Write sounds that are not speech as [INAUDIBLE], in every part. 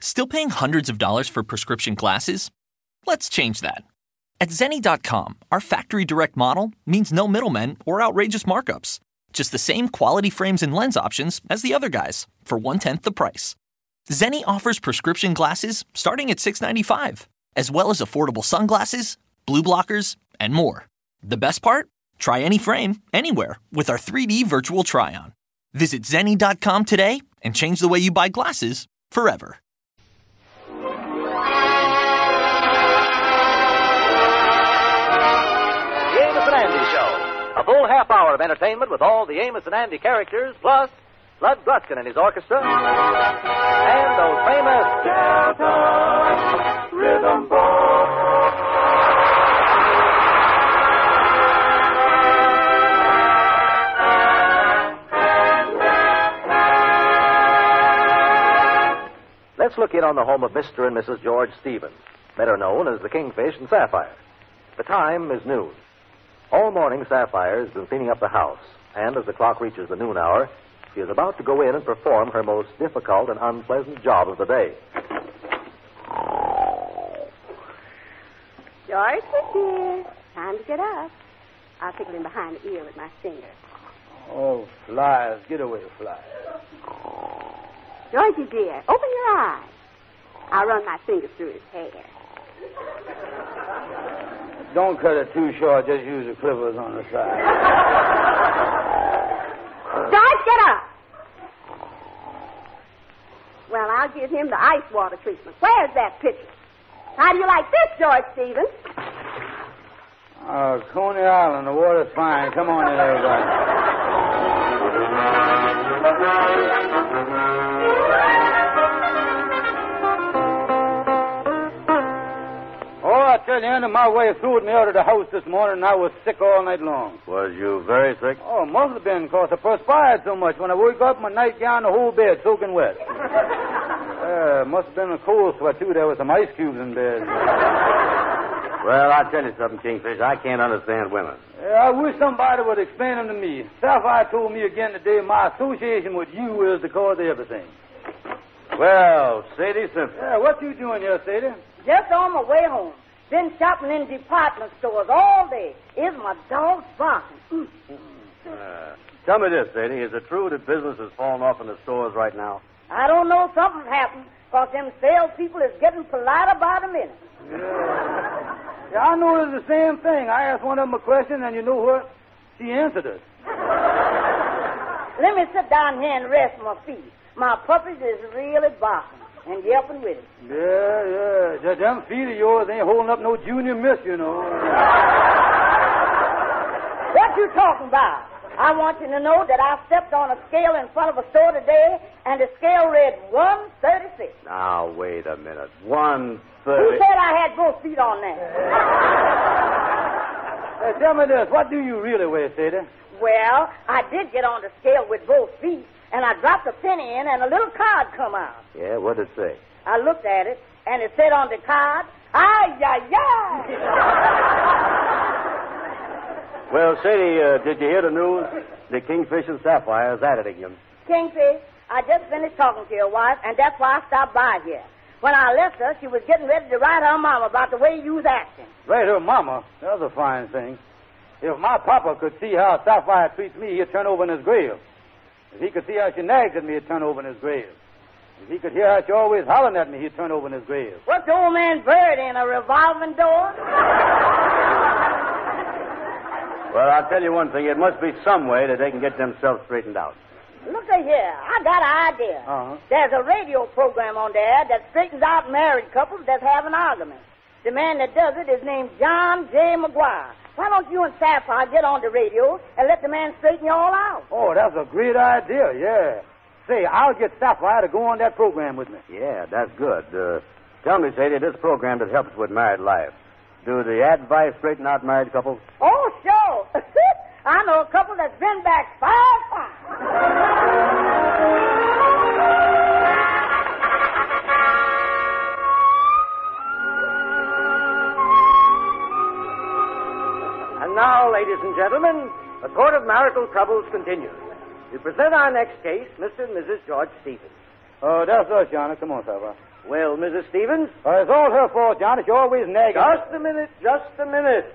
Still paying hundreds of dollars for prescription glasses? Let's change that. At Zenni.com, our factory direct model means no middlemen or outrageous markups. Just the same quality frames and lens options as the other guys for one tenth the price. Zenni offers prescription glasses starting at $6.95, as well as affordable sunglasses, blue blockers, and more. The best part? Try any frame, anywhere, with our 3D virtual try on. Visit Zenni.com today and change the way you buy glasses forever. Half hour of entertainment with all the Amos and Andy characters, plus Lud Gluskin and his orchestra, and those famous Delta Rhythm Boys. Let's look in on the home of Mr. and Mrs. George Stevens, better known as the Kingfish and Sapphire. The time is noon. All morning, Sapphire has been cleaning up the house, and as the clock reaches the noon hour, she is about to go in and perform her most difficult and unpleasant job of the day. George, dear. Time to get up. I'll tickle him behind the ear with my finger. Oh, flies. Get away, flies. Georgie, dear, open your eyes. I'll run my fingers through his hair. Don't cut it too short. Just use the clippers on the side. George, get up. Well, I'll give him the ice water treatment. Where's that pitcher? How do you like this, George Stevens? Oh, Coney Island. The water's fine. Come on in, everybody. [LAUGHS] tell you, Andy, my wife threw me out of the house this morning, and I was sick all night long. Was you very sick? Oh, must have been, because I perspired so much. When I woke up, my nightgown, the whole bed soaking wet. [LAUGHS] uh, must have been a cold sweat, too. There was some ice cubes in bed. Well, I'll tell you something, Kingfish. I can't understand women. Yeah, I wish somebody would explain them to me. Sapphire told me again today my association with you is the cause of everything. Well, Sadie Simpson. Yeah, what you doing here, Sadie? Just on my way home. Been shopping in department stores all day. Is my dog barking? Mm. Uh, tell me this, Sadie. Is it true that business has fallen off in the stores right now? I don't know. Something's happened. Because them salespeople is getting polite about a minute. [LAUGHS] Yeah, I noticed the same thing. I asked one of them a question, and you know what? She answered it. Let me sit down here and rest my feet. My puppies is really barking and yelping with it. Yeah, yeah. Just them feet of yours ain't holding up no junior miss, you know. [LAUGHS] What you talking about? I want you to know that I stepped on a scale in front of a store today, and the scale read 136. Now, wait a minute. One Who said I had both feet on there? [LAUGHS] Hey, tell me this. What do you really weigh, Sadie? Well, I did get on the scale with both feet, and I dropped a penny in, and a little card come out. Yeah, what did it say? I looked at it, and it said on the card, ay, ay, ay. [LAUGHS] Well, Sadie, uh, did you hear the news? The Kingfish and Sapphire is at it again. Kingfish, I just finished talking to your wife, and that's why I stopped by here. When I left her, she was getting ready to write her mama about the way you was acting. Right, her mama. That's a fine thing. If my papa could see how Sapphire treats me, he'd turn over in his grave. If he could see how she nags at me, he'd turn over in his grave. If he could hear how she always hollering at me, he'd turn over in his grave. What's the old man bird in a revolving door? Well, I'll tell you one thing. It must be some way that they can get themselves straightened out. Look at here. I got an idea. Uh-huh. There's a radio program on there that straightens out married couples that have an argument. The man that does it is named John J. McGuire. Why don't you and Sapphire get on the radio and let the man straighten you all out? Oh, that's a great idea, yeah. say, I'll get Sapphire to go on that program with me. Yeah, that's good. Uh, tell me, Sadie, this program that helps with married life. Do the advice straighten out married couples? Oh, sure. [LAUGHS] I know a couple that's been back five times. [LAUGHS] now, ladies and gentlemen, the Court of Marital Troubles continues. We present our next case, Mr. and Mrs. George Stevens. Oh, that's us, Johnny. Come on, Sapphire. Well, Mrs. Stevens, Uh, it's all her fault, Johnny. She always nagging. just a minute, just a minute.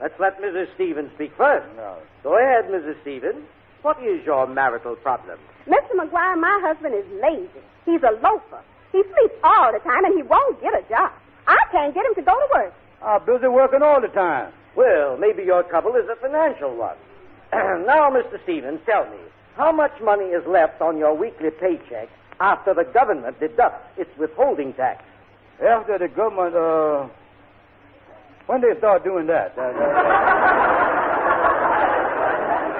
Let's let Mrs. Stevens speak first. No. Go ahead, Mrs. Stevens. What is your marital problem? Mr. McGuire, my husband is lazy. He's a loafer. He sleeps all the time, and he won't get a job. I can't get him to go to work. I'm busy working all the time. Well, maybe your trouble is a financial one. [CLEARS THROAT] now, Mr. Stevens, tell me, how much money is left on your weekly paycheck after the government deducts its withholding tax? After the government, uh, when they start doing that? Uh, [LAUGHS]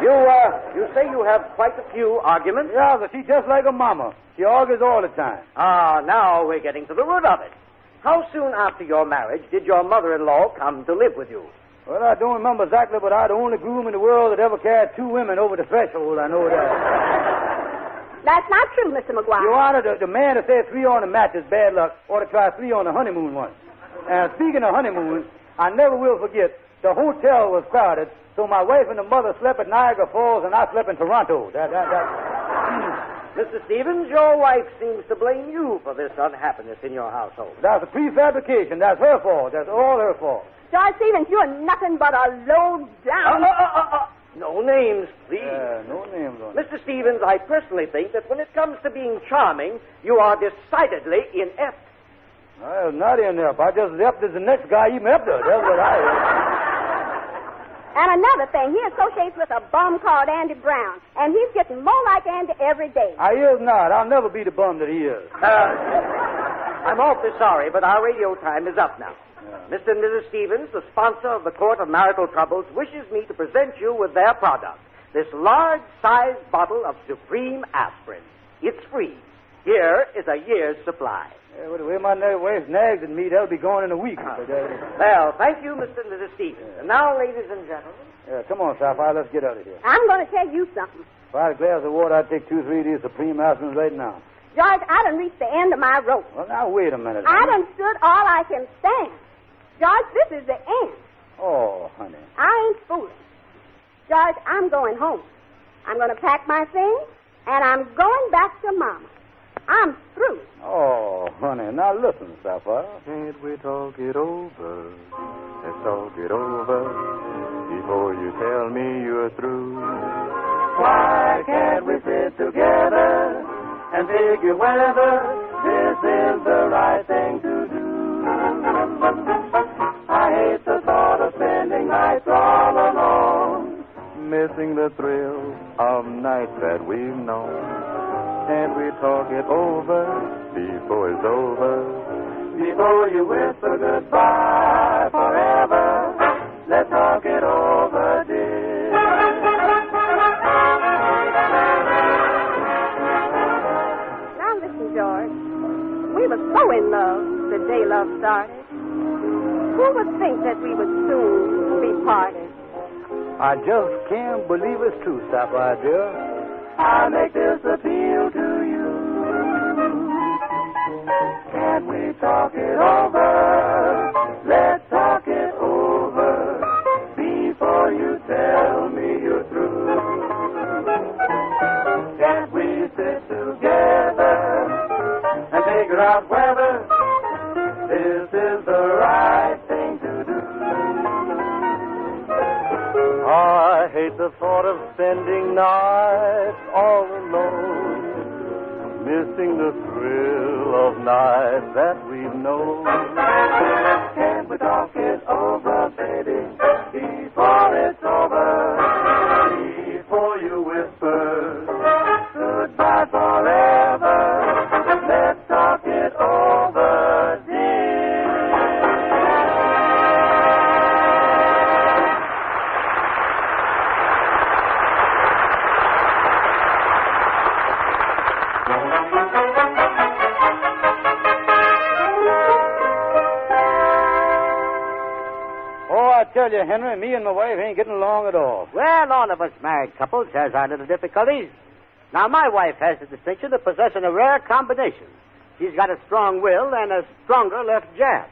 You, uh, you say you have quite a few arguments? yeah, but she's just like a mama. She argues all the time. Ah, now we're getting to the root of it. How soon after your marriage did your mother-in-law come to live with you? Well, I don't remember exactly, but I'm the only groom in the world that ever carried two women over the threshold. I know that. That's not true, Mr. McGuire. Your Honor, the, the man that said three on the match is bad luck ought to try three on the honeymoon once. And speaking of honeymoon, I never will forget the hotel was crowded, so my wife and the mother slept at Niagara Falls, and I slept in Toronto. That, that, that. Hmm. Mr. Stevens, your wife seems to blame you for this unhappiness in your household. That's a prefabrication. That's her fault. That's all her fault. George Stevens, you're nothing but a low Uh, down. uh, uh, uh, uh. No names, please. Yeah, no names on. Mr. Stevens, I personally think that when it comes to being charming, you are decidedly inept. Well, not enough. I just left as the next guy even after. That's what I. Am. [LAUGHS] And another thing, he associates with a bum called Andy Brown, and he's getting more like Andy every day. I is not. I'll never be the bum that he is. Uh, I'm awfully sorry, but our radio time is up now. Mr. and Mrs. Stevens, the sponsor of the Court of Marital Troubles, wishes me to present you with their product, this large-sized bottle of Supreme Aspirin. It's free. Here is a year's supply. Yeah, well, the way my na- wife nags at me, that'll be gone in a week. But, uh, Well, thank you, Mr. and Mrs. Stevens. And now, ladies and gentlemen, yeah, come on, Sapphire. Let's get out of here. I'm going to tell you something. If I had a glass of water, I'd take two, three of these Supreme aspirins right now. George, I done reached the end of my rope. Well, now, wait a minute. I honey. done stood all I can stand. George, this is the end. Oh, honey. I ain't fooling. George, I'm going home. I'm going to pack my things, and I'm going back to Mama. I'm through. Oh, honey. Now, listen, Sapphire. Can't we talk it over? Let's talk it over before you tell me you're through. Why can't we sit together and figure whether this is the right thing to do? I hate the thought of spending nights all alone, missing the thrill of nights that we've known. Can't we talk it over before it's over? Before you whisper goodbye forever, let's talk it over, dear. Now listen, George. We were so in love the day love started. Who would think that we would soon be parted? I just can't believe it's true, Sapphire, dear. I make this appeal to you. Can we talk it over? Let's talk it over before you tell me you're through. Can't we sit together and figure out whether this is the the thought of spending nights all alone, missing the thrill of nights that we've known. Can we talk it over, tell you, Henry, me and my wife ain't getting along at all. Well, all of us married couples has our little difficulties. Now, my wife has the distinction of possessing a rare combination. She's got a strong will and a stronger left jab.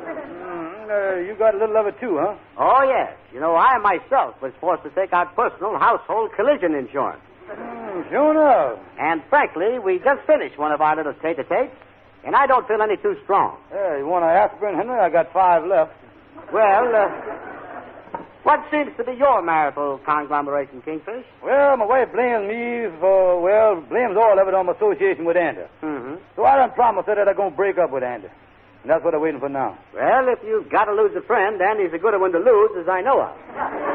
Mm, uh, you got a little of it too, huh? Oh, yes. You know, I myself was forced to take out personal household collision insurance. Mm, sure enough. And frankly, we just finished one of our little tete-a-tetes, and I don't feel any too strong. Yeah, you want an aspirin, Henry? I got five left. Well, uh, what seems to be your marital conglomeration, Kingfish? Well, my wife blames me for, well, blames all of it on my association with Andy. Mm-hmm. So I done promised her that I'm going to break up with Andy. And that's what I'm waiting for now. Well, if you've got to lose a friend, Andy's a good one to lose, as I know of.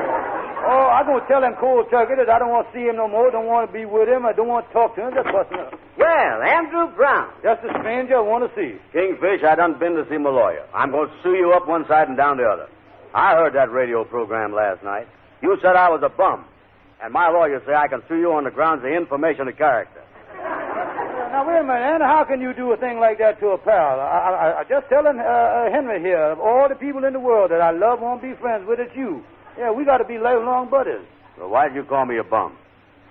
Oh, I'm going to tell him cold turkey that I don't want to see him no more, don't want to be with him, I don't want to talk to him, just busting up. Well, Andrew Brown. Just a stranger I want to see. Kingfish, I done been to see my lawyer. I'm going to sue you up one side and down the other. I heard that radio program last night. You said I was a bum. And my lawyer say I can sue you on the grounds of information of character. Now, wait a minute, Andy. How can you do a thing like that to a pal? I, I, I just telling uh, uh, Henry here, of all the people in the world that I love, won't be friends with, it's you. Yeah, we got to be lifelong buddies. So why'd you call me a bum?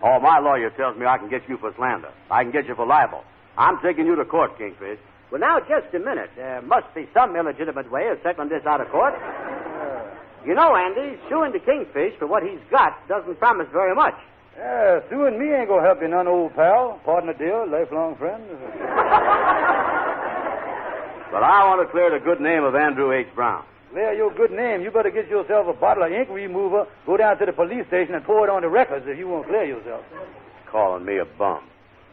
Oh, my lawyer tells me I can get you for slander. I can get you for libel. I'm taking you to court, Kingfish. Well, now, just a minute. There must be some illegitimate way of settling this out of court. You know, Andy, suing the Kingfish for what he's got doesn't promise very much. Yeah, suing me ain't going to help you none, old pal. Partner deal, lifelong friend. [LAUGHS] But I want to clear the good name of Andrew H. Brown. Clear your good name. You better get yourself a bottle of ink remover, go down to the police station, and pour it on the records if you want to clear yourself. Calling me a bum.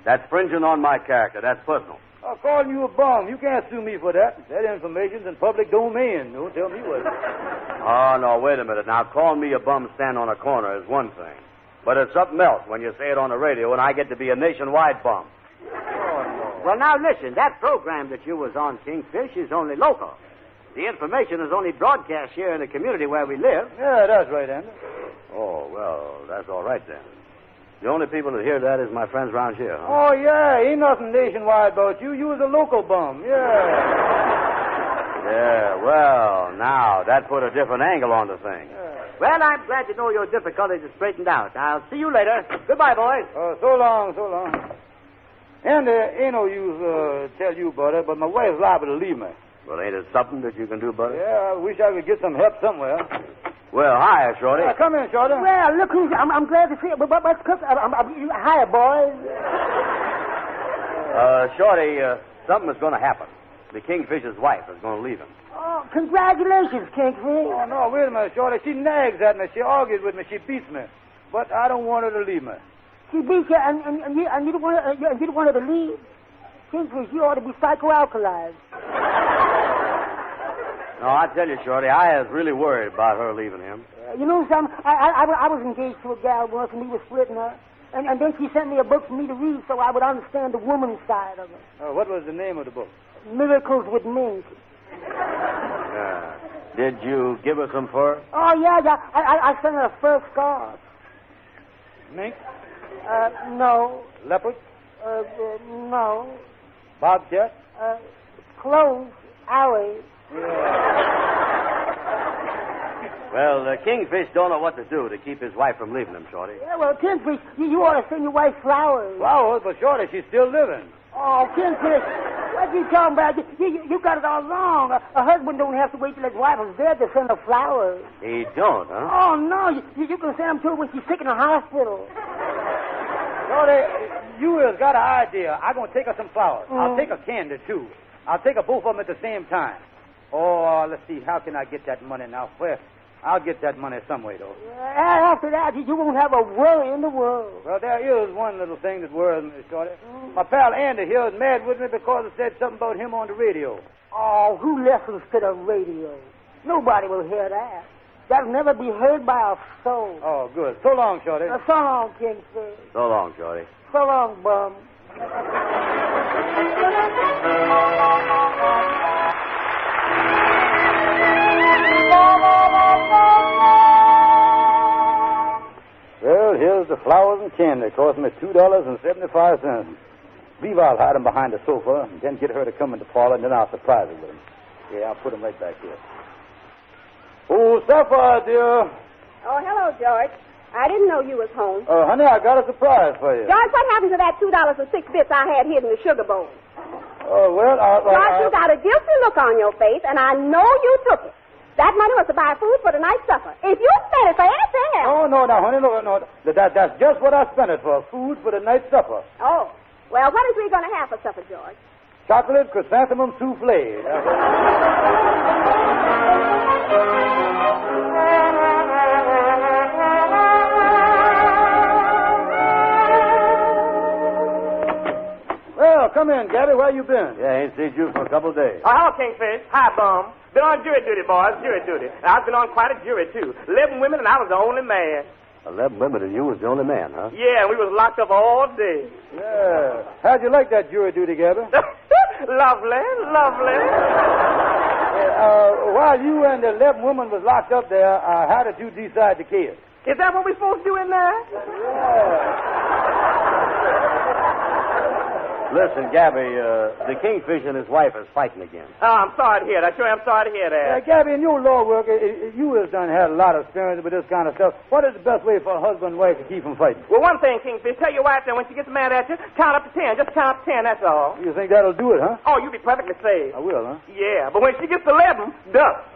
That's fringing on my character. That's personal. I'm calling you a bum. You can't sue me for that. That information's in public domain. Don't tell me what. Oh, no, wait a minute. Now, calling me a bum stand on a corner is one thing. But it's something else when you say it on the radio and I get to be a nationwide bum. Oh, well, now, listen. That program that you was on, Kingfish, is only local. The information is only broadcast here in the community where we live. Yeah, that's right, Andy. Oh, well, that's all right then. The only people that hear that is my friends around here, huh? Oh, yeah. Ain't nothing nationwide about you. You was a local bum. Yeah. [LAUGHS] Yeah, well, now, that put a different angle on the thing. Well, I'm glad to know your difficulties are straightened out. I'll see you later. Goodbye, boys. Uh, so long, so long. And uh, ain't no use uh, tell you about it, but my wife's liable to leave me. Well, ain't it something that you can do, buddy? Yeah, I wish I could get some help somewhere. Well, hi, Shorty. Yeah, come in, Shorty. Well, look who's. I'm, I'm glad to see you. But, but, but cook, I'm, I'm, I'm, hiya, boys. Uh, Shorty, uh, something is going to happen. The Kingfisher's wife is going to leave him. Oh, congratulations, Kingfish. Oh, no, wait a minute, Shorty. She nags at me. She argues with me. She beats me. But I don't want her to leave me. She beats you, and, and, and, you, and you don't want her, uh, you, you don't want her to leave. Kingfish, you ought to be psychoalkalized. No, I tell you, Shorty, I was really worried about her leaving him. Uh, you know something? I, I, I, I was engaged to a gal once, and we were splitting her. And, and then she sent me a book for me to read so I would understand the woman's side of it. Uh, what was the name of the book? Miracles with Mink. Yeah. Did you give her some fur? Oh, yeah, yeah. I, I, I sent her a fur scarf. Mink? Uh, no. Leopard? Uh, uh, no. Bobcat? Uh, close. Alley. [LAUGHS] Well, the Kingfish don't know what to do to keep his wife from leaving him, Shorty. Yeah, well, Kingfish, you, you ought to send your wife flowers. Flowers, but Shorty, she's still living. Oh, Kingfish, what you talking about? You, you, you got it all wrong. A, a husband don't have to wait till his wife is dead to send her flowers. He don't, huh? Oh, no. You, you can send them to her when she's sick in the hospital. Shorty, you has got an idea. I'm going to take her some flowers. I'll Mm. take her candy, too. I'll take her both of them at the same time. Oh, let's see. How can I get that money now? Well, I'll get that money some way, though. After that, you, you won't have a worry in the world. Well, there is one little thing that worries me, Shorty. My pal Andy here is mad with me because I said something about him on the radio. Oh, who listens to the radio? Nobody will hear that. That'll never be heard by a soul. Oh, good. So long, Shorty. Uh, so long, Kingfish. So long, Shorty. So long, bum. [LAUGHS] The flowers and candy. Cost me two dollars and seventy-five cents. Leave I'll hide 'em behind the sofa, and then get her to come in the parlor, and then I'll surprise her with 'em. Yeah, I'll put 'em right back here. Oh, Sapphire, dear. Oh, hello, George. I didn't know you was home. Uh, honey, I got a surprise for you. George, what happened to that two dollars and six bits I had hid in the sugar bowl? Oh, well, I... I, George, I- you got a guilty look on your face, and I know you took it. That money was to buy food for tonight's supper. If you spent it for anything else. Oh, no, no, honey, no, no. That, that's just what I spent it for. Food for the night's supper. Oh. Well, what is we going to have for supper, George? Chocolate chrysanthemum souffle. [LAUGHS] come in, Gabby. Where you been? Yeah, ain't seen you for a couple of days. Oh, hello, Kingfish. Hi, Bum. Been on jury duty, boys. Jury duty. And I've been on quite a jury, too. Eleven women, and I was the only man. Eleven women, and you was the only man, huh? Yeah, we was locked up all day. Yeah. How'd you like that jury duty, Gabby? [LAUGHS] lovely, lovely. Uh, while you and the eleven women was locked up there, uh, how did you decide to case? Is that what we're supposed to do in there? Listen, Gabby, uh, the Kingfish and his wife is fighting again. Oh, I'm sorry to hear that. Sure, I'm sorry to hear Uh, that. Gabby, in your law work, uh, uh, you has done had a lot of experience with this kind of stuff. What is the best way for a husband and wife to keep from fighting? Well, one thing, Kingfish, tell your wife that when she gets mad at you, count up to ten. Just count up to ten, that's all. You think that'll do it, huh? Oh, you'll be perfectly safe. I will, huh? Yeah, but when she gets to eleven, duck.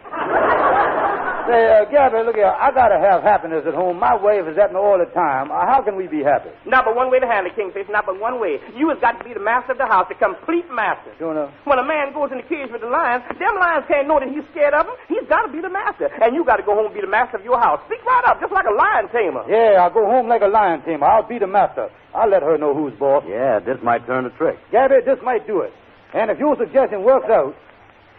Say, uh, Gabby, look here. I gotta have happiness at home. My wife is at me all the time. Uh, how can we be happy? Not but one way to handle it, Kingfish. Not but one way. You has got to be the master of the house, the complete master. Sure enough. When a man goes in the cage with the lions, them lions can't know that he's scared of them. He's got to be the master. And you got to go home and be the master of your house. Speak right up, just like a lion tamer. Yeah, I'll go home like a lion tamer. I'll be the master. I'll let her know who's boss. Yeah, this might turn the trick. Gabby, this might do it. And if your suggestion works out,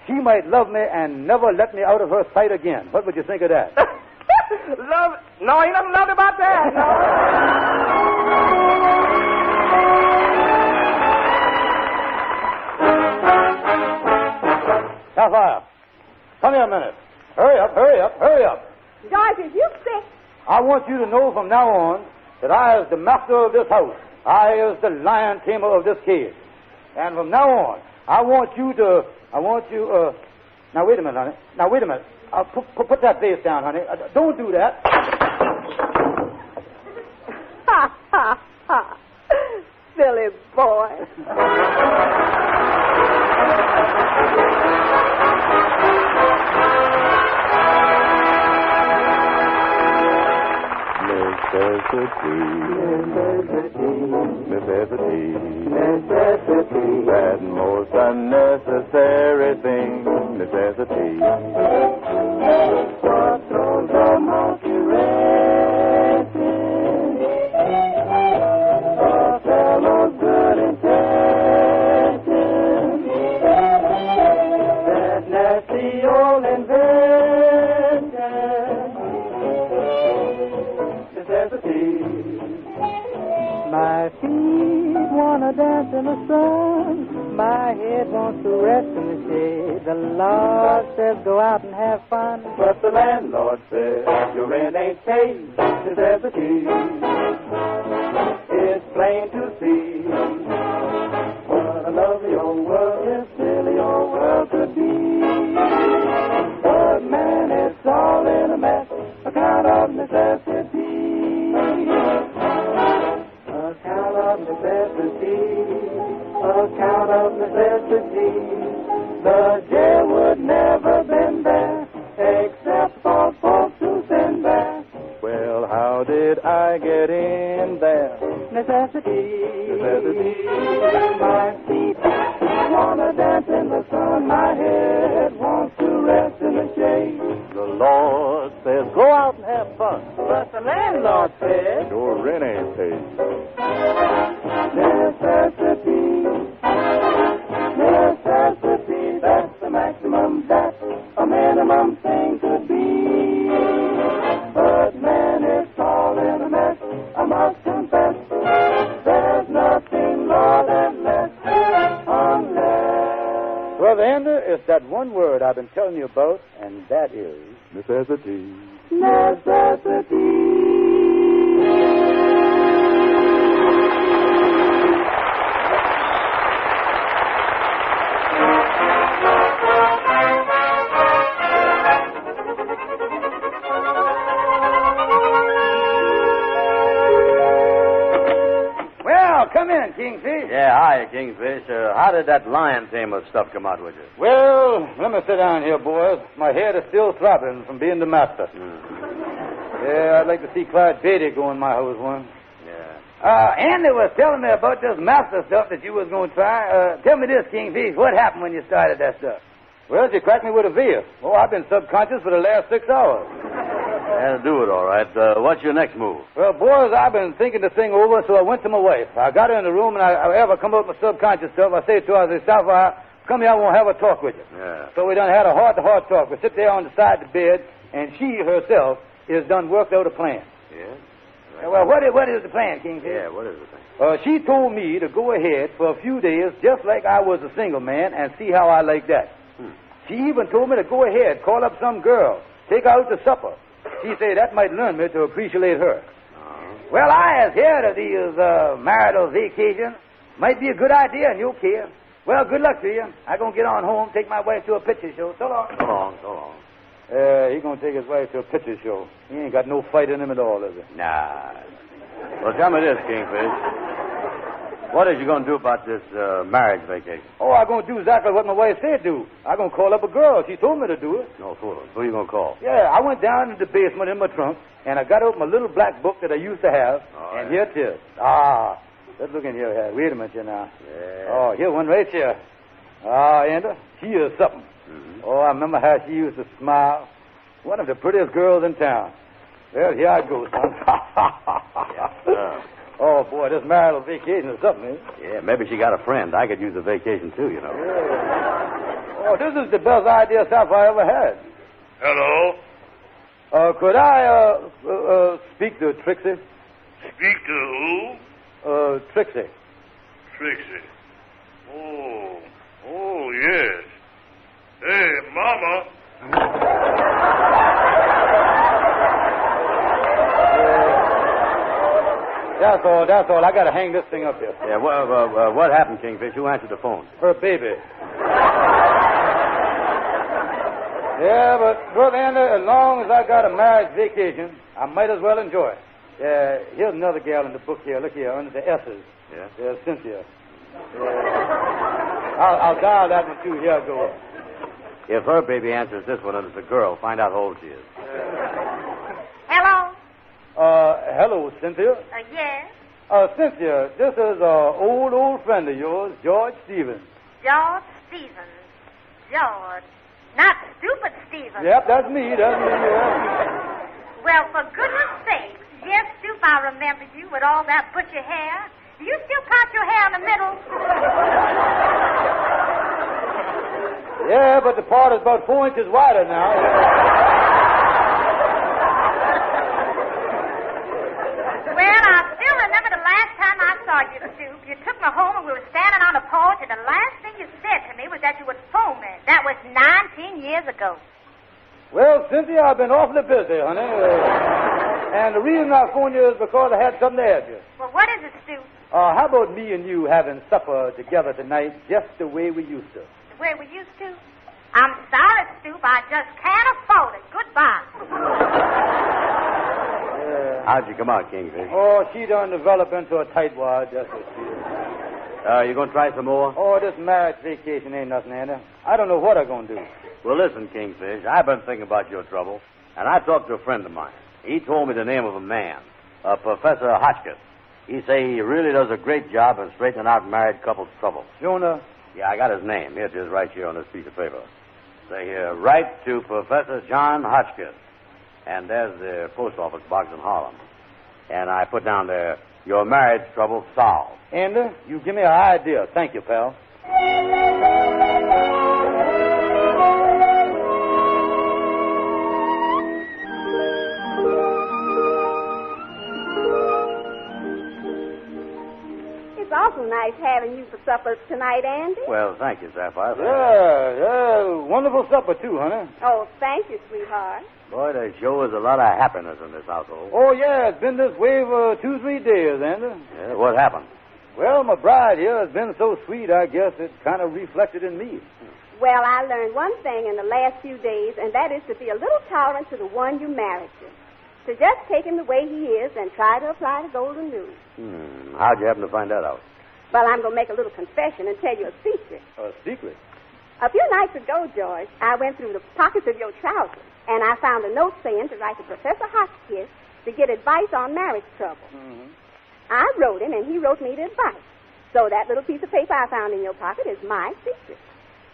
she might love me and never let me out of her sight again. What would you think of that? [LAUGHS] Love? No, ain't nothing loved about that. No. Sapphire, come here a minute. Hurry up, hurry up, hurry up. George, is you sick? I want you to know from now on that I is the master of this house. I is the lion tamer of this cage. And from now on, I want you to, I want you, uh, now wait a minute, honey. Now wait a minute. Uh, put, put, put that vase down, honey. Uh, don't do that. Ha, ha, ha. Silly boy. [LAUGHS] Necessity. Necessity. Necessity. That most unnecessary thing. Necessity. The shade. The Lord says go out and have fun. But the landlord says your rent ain't paid. Necessity. It's plain to see. What a lovely old world this silly old world could be. But man, it's all in a mess. Account of necessity. Account of necessity. Account of necessity. The jail would never been there except for folks who've been there. Well, how did I get in there? Necessity. Necessity. My feet wanna dance in the sun. My head wants to rest in the shade. The Lord says, go out and have fun. But the landlord said, Your rent ain't paid. That is necessity. Kingfish. Did that lion tamer stuff come out with you? Well, let me sit down here, boys. My head is still throbbing from being the master. Yeah, I'd like to see Clyde Beatty go in my hose one. Yeah. Uh, Andy was telling me about this master stuff that you was going to try. Uh, tell me this, Kingfish. What happened when you started that stuff? Well, she cracked me with a veer. Oh, I've been subconscious for the last six hours. That'll do it, all right. Uh, what's your next move? Well, boys, I've been thinking the thing over, so I went to my wife. I got her in the room, and I, I ever come up with my subconscious stuff. I say to her, I say, Sapphire, come here, I want to have a talk with you. Yeah. So we done had a heart-to-heart talk. We sit there on the side of the bed, and she herself is done worked out a plan. Yeah? Well, what is, what is the plan, Kingfish? Yeah, what is the thing? Uh, she told me to go ahead for a few days, just like I was a single man, and see how I like that. Hmm. She even told me to go ahead, call up some girl, take her out to supper. She said that might learn me to appreciate her. Uh-huh. Well, I has heard of these uh, marital vacations. Might be a good idea, and you'll care. Well, good luck to you. Going to get on home, take my wife to a picture show. So long. So long, so long. Uh, he going to take his wife to a picture show. He ain't got no fight in him at all, is he? Nah. Well, tell me this, Kingfish. What is you going to do about this uh, marriage vacation? Oh, I'm going to do exactly what my wife said do. I'm going to call up a girl. She told me to do it. No fooling. Who are you going to call? Yeah, I went down to the basement in my trunk, and I got out my little black book that I used to have, Oh, and yeah. here it is. Ah, let's look in here. here. Wait a minute here now. Yeah. Oh, here one right here. Ah, Enda, she is something. Mhm. Oh, I remember how she used to smile. One of the prettiest girls in town. Well, here I go, son. [LAUGHS] oh, boy, this marital vacation is something, eh? Yeah, maybe she got a friend. I could use a vacation, too, you know. Oh, this is the best idea stuff I ever had. Hello? Uh, could I, uh, uh, uh, speak to Trixie? Speak to who? Uh, Trixie. Trixie. Oh, oh, yes. Hey, Mama. That's all, that's all. I gotta hang this thing up here. Yeah, well, uh, uh, what happened, Kingfish? Who answered the phone? Her baby. yeah, but, Brother Andy, as long as I got a marriage vacation, I might as well enjoy it. Yeah, here's another gal in the book here. Look here, under the S's. Yeah? There's Cynthia. Yeah. I'll, I'll dial that one, too. Here I go. If her baby answers this one and it's a girl, find out how old she is. Uh, hello, Cynthia. Uh, yes? Uh, Cynthia, this is an old, old friend of yours, George Stevens. George Stevens. George. Not stupid Stevens. Yep, that's me. That's me. Yeah. [LAUGHS] Well, for goodness sake. Yes, Stoop, I remember you with all that butcher hair. Do you still part your hair in the middle? [LAUGHS] Yeah, but the part is about four inches wider now. [LAUGHS] Well, I still remember the last time I saw you, You home and we were standing on the porch, and the last thing you said to me was that you would phone me. That was 19 years ago. Well, Cynthia, I've been awfully busy, honey. Uh, and the reason I phoned you is because I had something to add you. Well, what is it, Stoop? Uh, how about me and you having supper together tonight just the way we used to? The way we used to? I'm sorry, Stoop. I just can't afford it. Goodbye. How'd you come out, Kingfish? Oh, she done develop into a tightwad, just as she is. Uh, you gonna try some more? Oh, this marriage vacation ain't nothing, Andy. I don't know what I'm going to do. Well, listen, Kingfish, I've been thinking about your trouble, and I talked to a friend of mine. He told me the name of a man, uh, Professor Hotchkiss. He say he really does a great job in straightening out married couples' trouble. Jonah? Yeah, I got his name. Here it is right here on this piece of paper. Say here, write to Professor John Hotchkiss. And there's the post office box in Harlem. And I put down there, your marriage trouble solved. Andy, uh, you give me an idea. Thank you, pal. It's awful nice having you for supper tonight, Andy. Well, thank you, Sapphire. Yeah, yeah. Wonderful supper, too, honey. Oh, thank you, sweetheart. Boy, there sure is a lot of happiness in this household. Oh, yeah, it's been this way for two, three days, Andy. Yeah, what happened? Well, my bride here has been so sweet, I guess it kind of reflected in me. Well, I learned one thing in the last few days, and that is to be a little tolerant to the one you married to. To just take him the way he is and try to apply the golden rule. Hmm, how'd you happen to find that out? Well, I'm going to make a little confession and tell you a secret. A secret? A few nights ago, George, I went through the pockets of your trousers, and I found a note saying to write to Professor Hotchkiss to get advice on marriage trouble. Mm-hmm. I wrote him, and he wrote me the advice. So that little piece of paper I found in your pocket is my secret.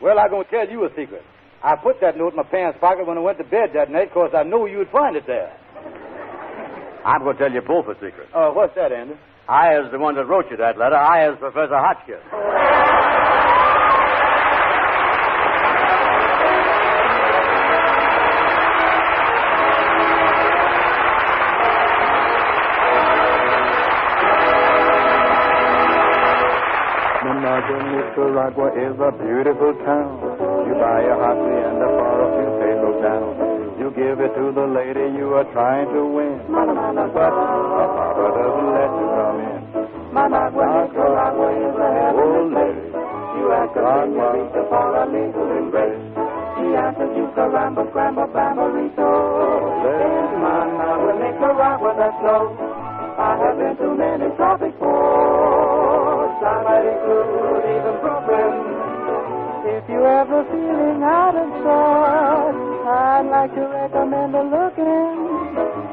Well, I'm going to tell you a secret. I put that note in my pants pocket when I went to bed that night because I knew you'd find it there. [LAUGHS] I'm going to tell you both a secret. Uh, what's that, Andy? I is the one that wrote you that letter. I is Professor Hotchkiss. [LAUGHS] Managua, Nicaragua is a beautiful town. You buy a hacienda for a few pesos down. You give it to the lady you are trying to win. But her papa doesn't let you come in. Managua, Nicaragua is a heavenly place. You ask a senorita for a legal embrace. She answers you caramba, scramba, bambarito. In Managua, Nicaragua, that's no. I have been to many tropic ports. I might even Brooklyn. If you ever feeling out of sorts, I'd like to recommend a look in.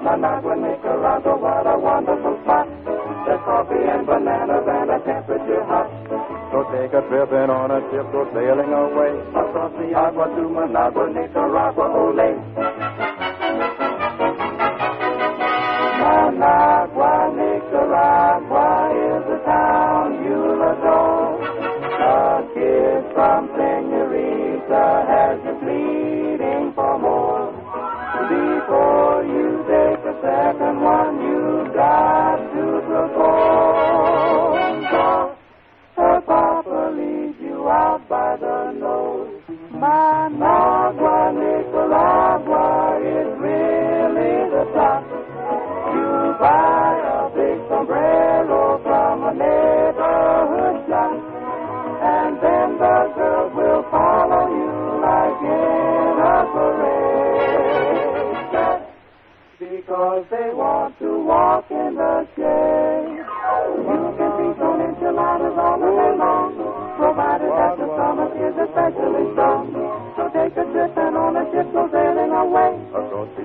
Managua, Nicaragua, what a wonderful spot. There's coffee and bananas and a temperature hot. So take a trip in on a ship, go sailing away. Across the agua to Managua, Nicaragua, ole.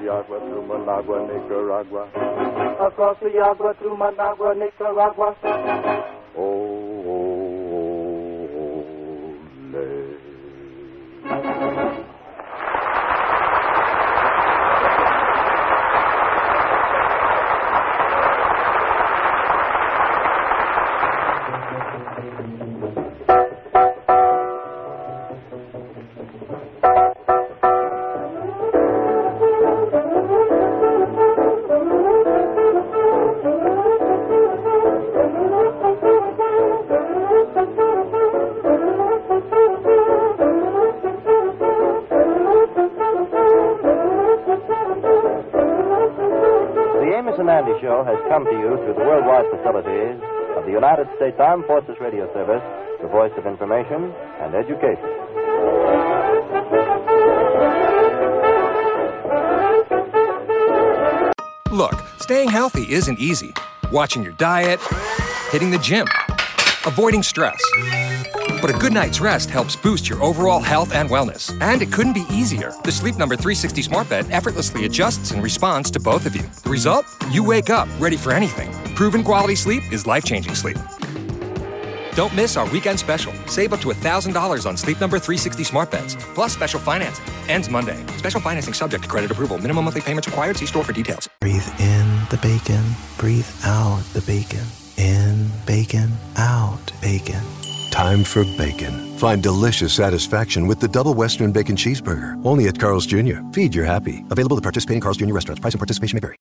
To Managua, Nicaragua. Across the agua through Managua, Nicaragua. States Armed Forces Radio Service, the voice of information and education. Look, staying healthy isn't easy. Watching your diet, hitting the gym, avoiding stress. But a good night's rest helps boost your overall health and wellness. And it couldn't be easier. The Sleep Number 360 Smart Bed effortlessly adjusts in response to both of you. The result? You wake up ready for anything. Proven quality sleep is life changing sleep. Don't miss our weekend special. Save up to $1,000 on Sleep Number 360 smart beds, plus special financing. Ends Monday. Special financing subject to credit approval. Minimum monthly payments required. See store for details. Breathe in the bacon. Breathe out the bacon. In bacon, out bacon. Time for bacon. Find delicious satisfaction with the double Western Bacon Cheeseburger. Only at Carl's Jr. Feed your happy. Available at participating Carl's Jr. restaurants. Price and participation may vary.